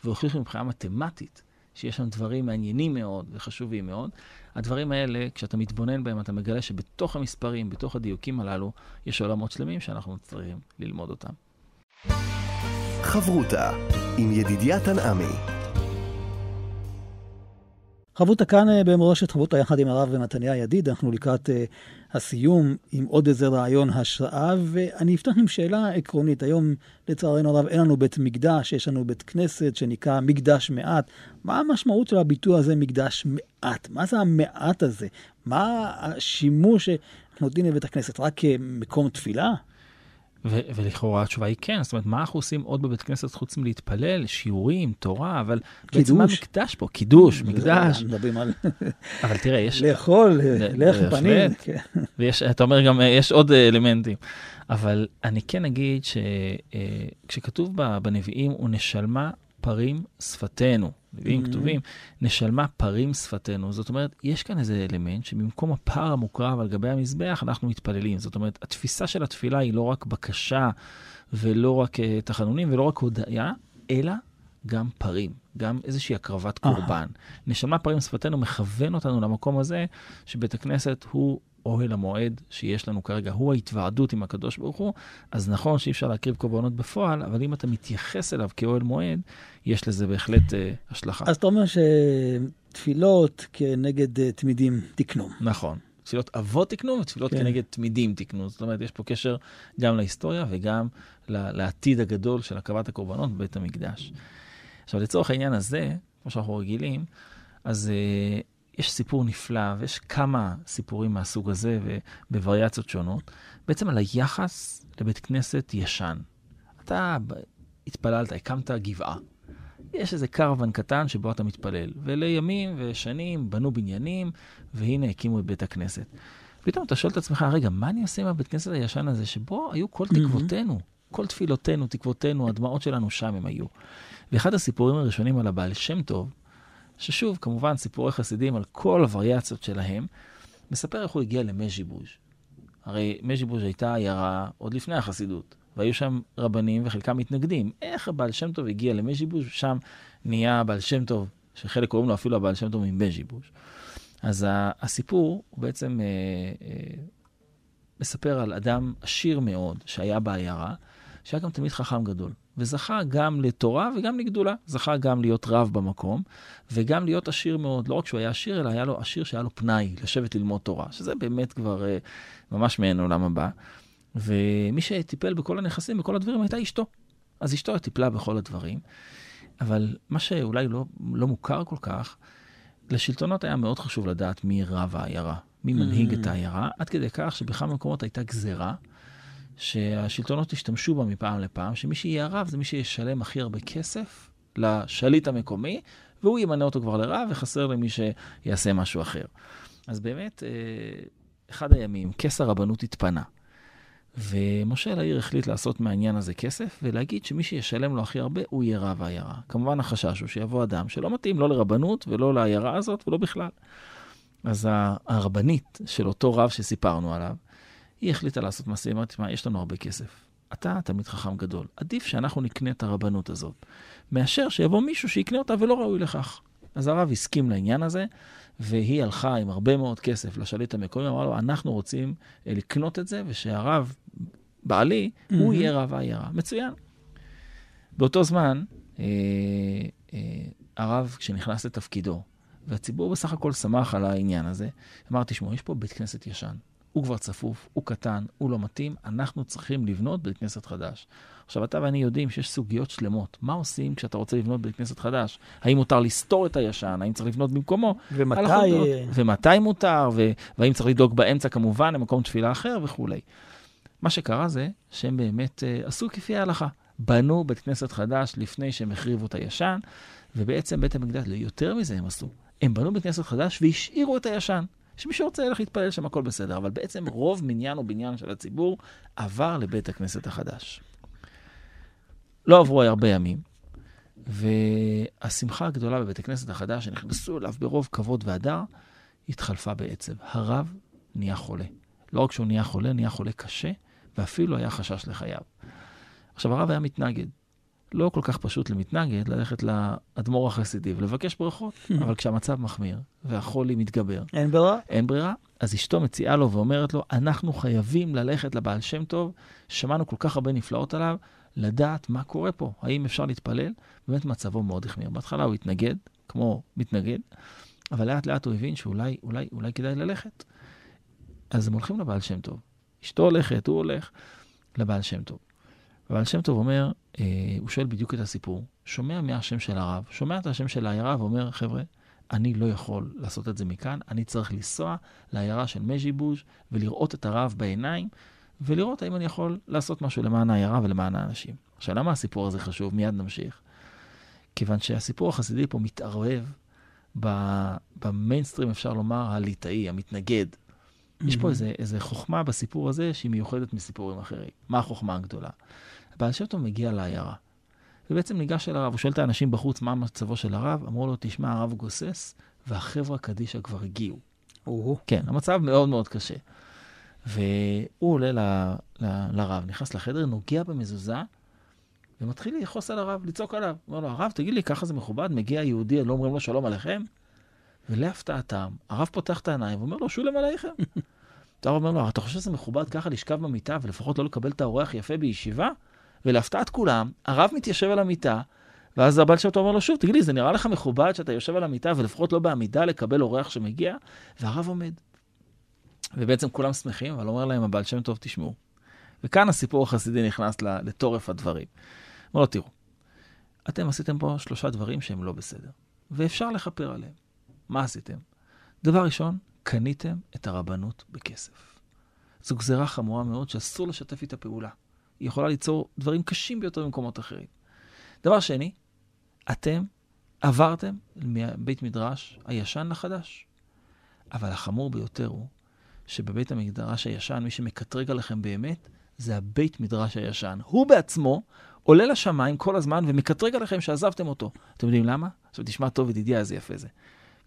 והוכיחו מבחינה מתמטית שיש שם דברים מעניינים מאוד וחשובים מאוד. הדברים האלה, כשאתה מתבונן בהם, אתה מגלה שבתוך המספרים, בתוך הדיוקים הללו, יש עולמות שלמים שאנחנו צריכים ללמוד אותם. חברותה עם ידידיה תנעמי חברותה כאן אה, במורשת חברותה יחד עם הרב מתניה ידיד, אנחנו לקראת uh, הסיום עם עוד איזה רעיון השראה, ואני אפתח עם שאלה עקרונית. היום, לצערנו הרב, אין לנו בית מקדש, יש לנו בית כנסת שנקרא מקדש מעט. מה המשמעות של הביטוי הזה, מקדש מעט? מה זה המעט הזה? מה השימוש שאנחנו נותנים לבית הכנסת? רק כמקום תפילה? ו- ולכאורה התשובה היא כן, זאת אומרת, מה אנחנו עושים עוד בבית כנסת חוץ מלהתפלל, שיעורים, תורה, אבל בעצם מה מקדש פה? קידוש, מקדש. מדברים על... אבל תראה, יש... לאכול, לחם פנים. כן. ויש, אתה אומר גם, יש עוד אלמנטים. אבל אני כן אגיד שכשכתוב בנביאים, ונשלמה פרים שפתנו. נביאים mm-hmm. כתובים, נשלמה פרים שפתנו. זאת אומרת, יש כאן איזה אלמנט שבמקום הפר המוקרב על גבי המזבח, אנחנו מתפללים. זאת אומרת, התפיסה של התפילה היא לא רק בקשה ולא רק uh, תחנונים ולא רק הודיה, אלא גם פרים, גם איזושהי הקרבת קורבן. נשלמה פרים שפתנו מכוון אותנו למקום הזה, שבית הכנסת הוא אוהל המועד שיש לנו כרגע, הוא ההתוועדות עם הקדוש ברוך הוא, אז נכון שאי אפשר להקריב קורבנות בפועל, אבל אם אתה מתייחס אליו כאוהל מועד, יש לזה בהחלט אה, השלכה. אז אתה אומר שתפילות כנגד אה, תמידים תקנו. נכון. תפילות אבות תקנו ותפילות כן. כנגד תמידים תקנו. זאת אומרת, יש פה קשר גם להיסטוריה וגם לעתיד הגדול של הקרבת הקורבנות בבית המקדש. עכשיו, לצורך העניין הזה, כמו שאנחנו רגילים, אז אה, יש סיפור נפלא, ויש כמה סיפורים מהסוג הזה ובווריאציות שונות, בעצם על היחס לבית כנסת ישן. אתה התפללת, הקמת גבעה. יש איזה קרוון קטן שבו אתה מתפלל, ולימים ושנים בנו בניינים, והנה הקימו את בית הכנסת. פתאום אתה שואל את עצמך, רגע, מה אני עושה עם הבית כנסת הישן הזה, שבו היו כל תקוותינו, כל תפילותינו, תקוותינו, הדמעות שלנו שם הם היו. ואחד הסיפורים הראשונים על הבעל שם טוב, ששוב, כמובן, סיפורי חסידים על כל הווריאציות שלהם, מספר איך הוא הגיע למז'יבוז'. הרי מז'יבוז' הייתה עיירה עוד לפני החסידות, והיו שם רבנים וחלקם מתנגדים. איך הבעל שם טוב הגיע למז'יבוז', שם נהיה הבעל שם טוב, שחלק קוראים לו אפילו הבעל שם טוב ממז'יבוז'. אז הסיפור הוא בעצם אה, אה, מספר על אדם עשיר מאוד שהיה בעיירה, שהיה גם תלמיד חכם גדול. וזכה גם לתורה וגם לגדולה. זכה גם להיות רב במקום, וגם להיות עשיר מאוד. לא רק שהוא היה עשיר, אלא היה לו עשיר שהיה לו פנאי, לשבת ללמוד תורה, שזה באמת כבר uh, ממש מעין עולם הבא. ומי שטיפל בכל הנכסים, בכל הדברים, הייתה אשתו. אז אשתו טיפלה בכל הדברים, אבל מה שאולי לא, לא מוכר כל כך, לשלטונות היה מאוד חשוב לדעת מי רב העיירה, מי מנהיג mm. את העיירה, עד כדי כך שבכמה מקומות הייתה גזרה שהשלטונות ישתמשו בה מפעם לפעם, שמי שיהיה הרב זה מי שישלם הכי הרבה כסף לשליט המקומי, והוא ימנה אותו כבר לרב, וחסר למי שיעשה משהו אחר. אז באמת, אה, אחד הימים, כס הרבנות התפנה. ומשה לעיר החליט לעשות מהעניין הזה כסף, ולהגיד שמי שישלם לו הכי הרבה, הוא יהיה רב העיירה. כמובן החשש הוא שיבוא אדם שלא מתאים לא לרבנות ולא לעיירה הזאת ולא בכלל. אז הרבנית של אותו רב שסיפרנו עליו, היא החליטה לעשות מעשה, היא אמרה, תשמע, יש לנו הרבה כסף. אתה תלמיד חכם גדול, עדיף שאנחנו נקנה את הרבנות הזאת, מאשר שיבוא מישהו שיקנה אותה ולא ראוי לכך. אז הרב הסכים לעניין הזה, והיא הלכה עם הרבה מאוד כסף לשליט המקומי, אמרה לו, אנחנו רוצים אה, לקנות את זה, ושהרב, בעלי, mm-hmm. הוא יהיה רב העיירה. מצוין. באותו זמן, אה, אה, הרב, כשנכנס לתפקידו, והציבור בסך הכל שמח על העניין הזה, אמר, תשמעו, יש פה בית כנסת ישן. הוא כבר צפוף, הוא קטן, הוא לא מתאים, אנחנו צריכים לבנות בית כנסת חדש. עכשיו, אתה ואני יודעים שיש סוגיות שלמות. מה עושים כשאתה רוצה לבנות בית כנסת חדש? האם מותר לסתור את הישן? האם צריך לבנות במקומו? ומתי... ומתי מותר? ו... והאם צריך לדאוג באמצע כמובן למקום תפילה אחר וכולי. מה שקרה זה שהם באמת uh, עשו כפי ההלכה. בנו בית כנסת חדש לפני שהם החריבו את הישן, ובעצם בית המקדש, יותר מזה הם עשו. הם בנו בית כנסת חדש והשאירו את הישן. שמי שרוצה ילך להתפלל שם, הכל בסדר. אבל בעצם רוב מניין או בניין של הציבור עבר לבית הכנסת החדש. לא עברו הרבה ימים, והשמחה הגדולה בבית הכנסת החדש, שנכנסו אליו ברוב כבוד והדר, התחלפה בעצב. הרב נהיה חולה. לא רק שהוא נהיה חולה, נהיה חולה קשה, ואפילו היה חשש לחייו. עכשיו, הרב היה מתנגד. לא כל כך פשוט למתנגד ללכת לאדמו"ר החסידי ולבקש ברכות, אבל כשהמצב מחמיר והחולי מתגבר, אין ברירה? אין ברירה, אז אשתו מציעה לו ואומרת לו, אנחנו חייבים ללכת לבעל שם טוב, שמענו כל כך הרבה נפלאות עליו, לדעת מה קורה פה, האם אפשר להתפלל? באמת מצבו מאוד החמיר. בהתחלה הוא התנגד, כמו מתנגד, אבל לאט לאט הוא הבין שאולי אולי, אולי כדאי ללכת. אז הם הולכים לבעל שם טוב. אשתו הולכת, הוא הולך לבעל שם טוב. הבעל שם טוב אומר, אה, הוא שואל בדיוק את הסיפור, שומע מהשם של הרב, שומע את השם של העיירה ואומר, חבר'ה, אני לא יכול לעשות את זה מכאן, אני צריך לנסוע לעיירה של מז'יבוז' ולראות את הרב בעיניים, ולראות האם אני יכול לעשות משהו למען העיירה ולמען האנשים. עכשיו, למה הסיפור הזה חשוב? מיד נמשיך. כיוון שהסיפור החסידי פה מתערבב במיינסטרים, אפשר לומר, הליטאי, המתנגד. יש פה איזה, איזה חוכמה בסיפור הזה שהיא מיוחדת מסיפורים אחרים. מה החוכמה הגדולה? הבעל שם מגיע לעיירה, ובעצם ניגש אל הרב, הוא שואל את האנשים בחוץ מה מצבו של הרב, אמרו לו, תשמע, הרב גוסס, והחברה קדישא כבר הגיעו. או-הו. כן, המצב מאוד מאוד קשה. והוא עולה ל, ל, לרב, נכנס לחדר, נוגע במזוזה, ומתחיל לכעוס על הרב, לצעוק עליו. אומר לו, הרב, תגיד לי, ככה זה מכובד? מגיע יהודי, לא אומרים לו שלום עליכם? ולהפתעתם, הרב פותח את העיניים ואומר לו, שולם עלייכם. <laughs> הרב אומר לו, אתה חושב שזה מכובד ככה לשכב במיטה ולפחות לא לקבל את האורח יפה בישיבה? ולהפתעת כולם, הרב מתיישב על המיטה, ואז הבעל שם אומר לו שוב, תגיד לי, זה נראה לך מכובד שאתה יושב על המיטה ולפחות לא בעמידה לקבל אורח שמגיע? והרב עומד. ובעצם כולם שמחים, אבל אומר להם הבעל שם טוב, תשמעו. וכאן הסיפור החסידי נכנס לתורף הדברים. אומר לו, תראו, אתם עשיתם פה שלושה דברים שהם לא בסדר, ואפשר לכפר עליהם. מה עשיתם? דבר ראשון, קניתם את הרבנות בכסף. זו גזירה חמורה מאוד שאסור לשתף איתה פעולה. היא יכולה ליצור דברים קשים ביותר במקומות אחרים. דבר שני, אתם עברתם מבית מדרש הישן לחדש. אבל החמור ביותר הוא שבבית המדרש הישן, מי שמקטרג עליכם באמת, זה הבית מדרש הישן. הוא בעצמו עולה לשמיים כל הזמן ומקטרג עליכם שעזבתם אותו. אתם יודעים למה? עכשיו תשמע טוב, ידידיה, איזה יפה זה.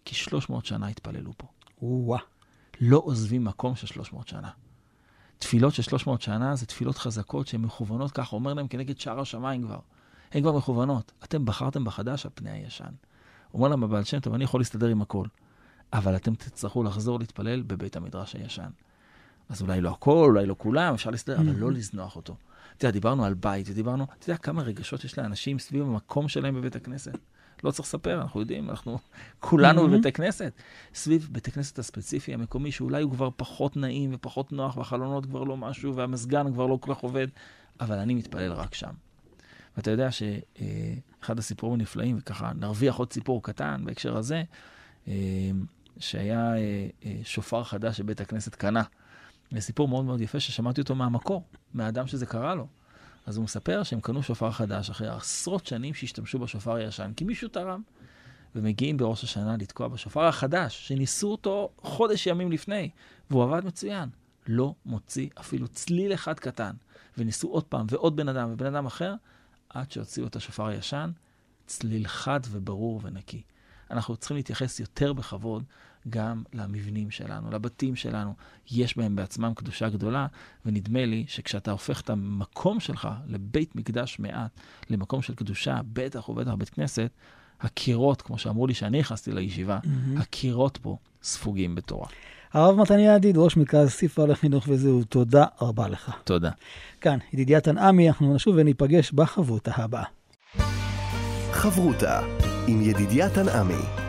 כי 300 שנה התפללו פה. וואה. לא עוזבים מקום של 300 שנה. תפילות של 300 שנה זה תפילות חזקות שהן מכוונות, ככה אומר להם, כנגד שער השמיים כבר. הן כבר מכוונות. אתם בחרתם בחדש על פני הישן. אומר להם הבעל שם טוב, אני יכול להסתדר עם הכל, אבל אתם תצטרכו לחזור להתפלל בבית המדרש הישן. אז אולי לא הכל, אולי לא כולם, אפשר להסתדר, אבל לא לזנוח אותו. אתה יודע, דיברנו על בית, ודיברנו, אתה יודע כמה רגשות יש לאנשים סביב המקום שלהם בבית הכנסת? לא צריך לספר, אנחנו יודעים, אנחנו כולנו mm-hmm. בבית הכנסת. סביב בית הכנסת הספציפי המקומי, שאולי הוא כבר פחות נעים ופחות נוח, והחלונות כבר לא משהו, והמזגן כבר לא כל כך עובד, אבל אני מתפלל רק שם. ואתה יודע שאחד הסיפורים הנפלאים, וככה נרוויח עוד סיפור קטן בהקשר הזה, אה, שהיה אה, אה, שופר חדש שבית הכנסת קנה. זה סיפור מאוד מאוד יפה ששמעתי אותו מהמקור, מהאדם שזה קרה לו. אז הוא מספר שהם קנו שופר חדש אחרי עשרות שנים שהשתמשו בשופר הישן, כי מישהו תרם. ומגיעים בראש השנה לתקוע בשופר החדש, שניסו אותו חודש ימים לפני, והוא עבד מצוין. לא מוציא אפילו צליל אחד קטן. וניסו עוד פעם ועוד בן אדם ובן אדם אחר, עד שהוציאו את השופר הישן, צליל חד וברור ונקי. אנחנו צריכים להתייחס יותר בכבוד גם למבנים שלנו, לבתים שלנו. יש בהם בעצמם קדושה גדולה, ונדמה לי שכשאתה הופך את המקום שלך לבית מקדש מעט, למקום של קדושה, בטח ובטח בית כנסת, הקירות, כמו שאמרו לי שאני נכנסתי לישיבה, mm-hmm. הקירות פה ספוגים בתורה. הרב מתניה ידיד, ראש מרכז ספר לחינוך וזהו, תודה רבה לך. תודה. כאן, ידידיה תנעמי, אנחנו נשוב וניפגש בחברותה הבאה. חברותה עם ידידיה תנעמי.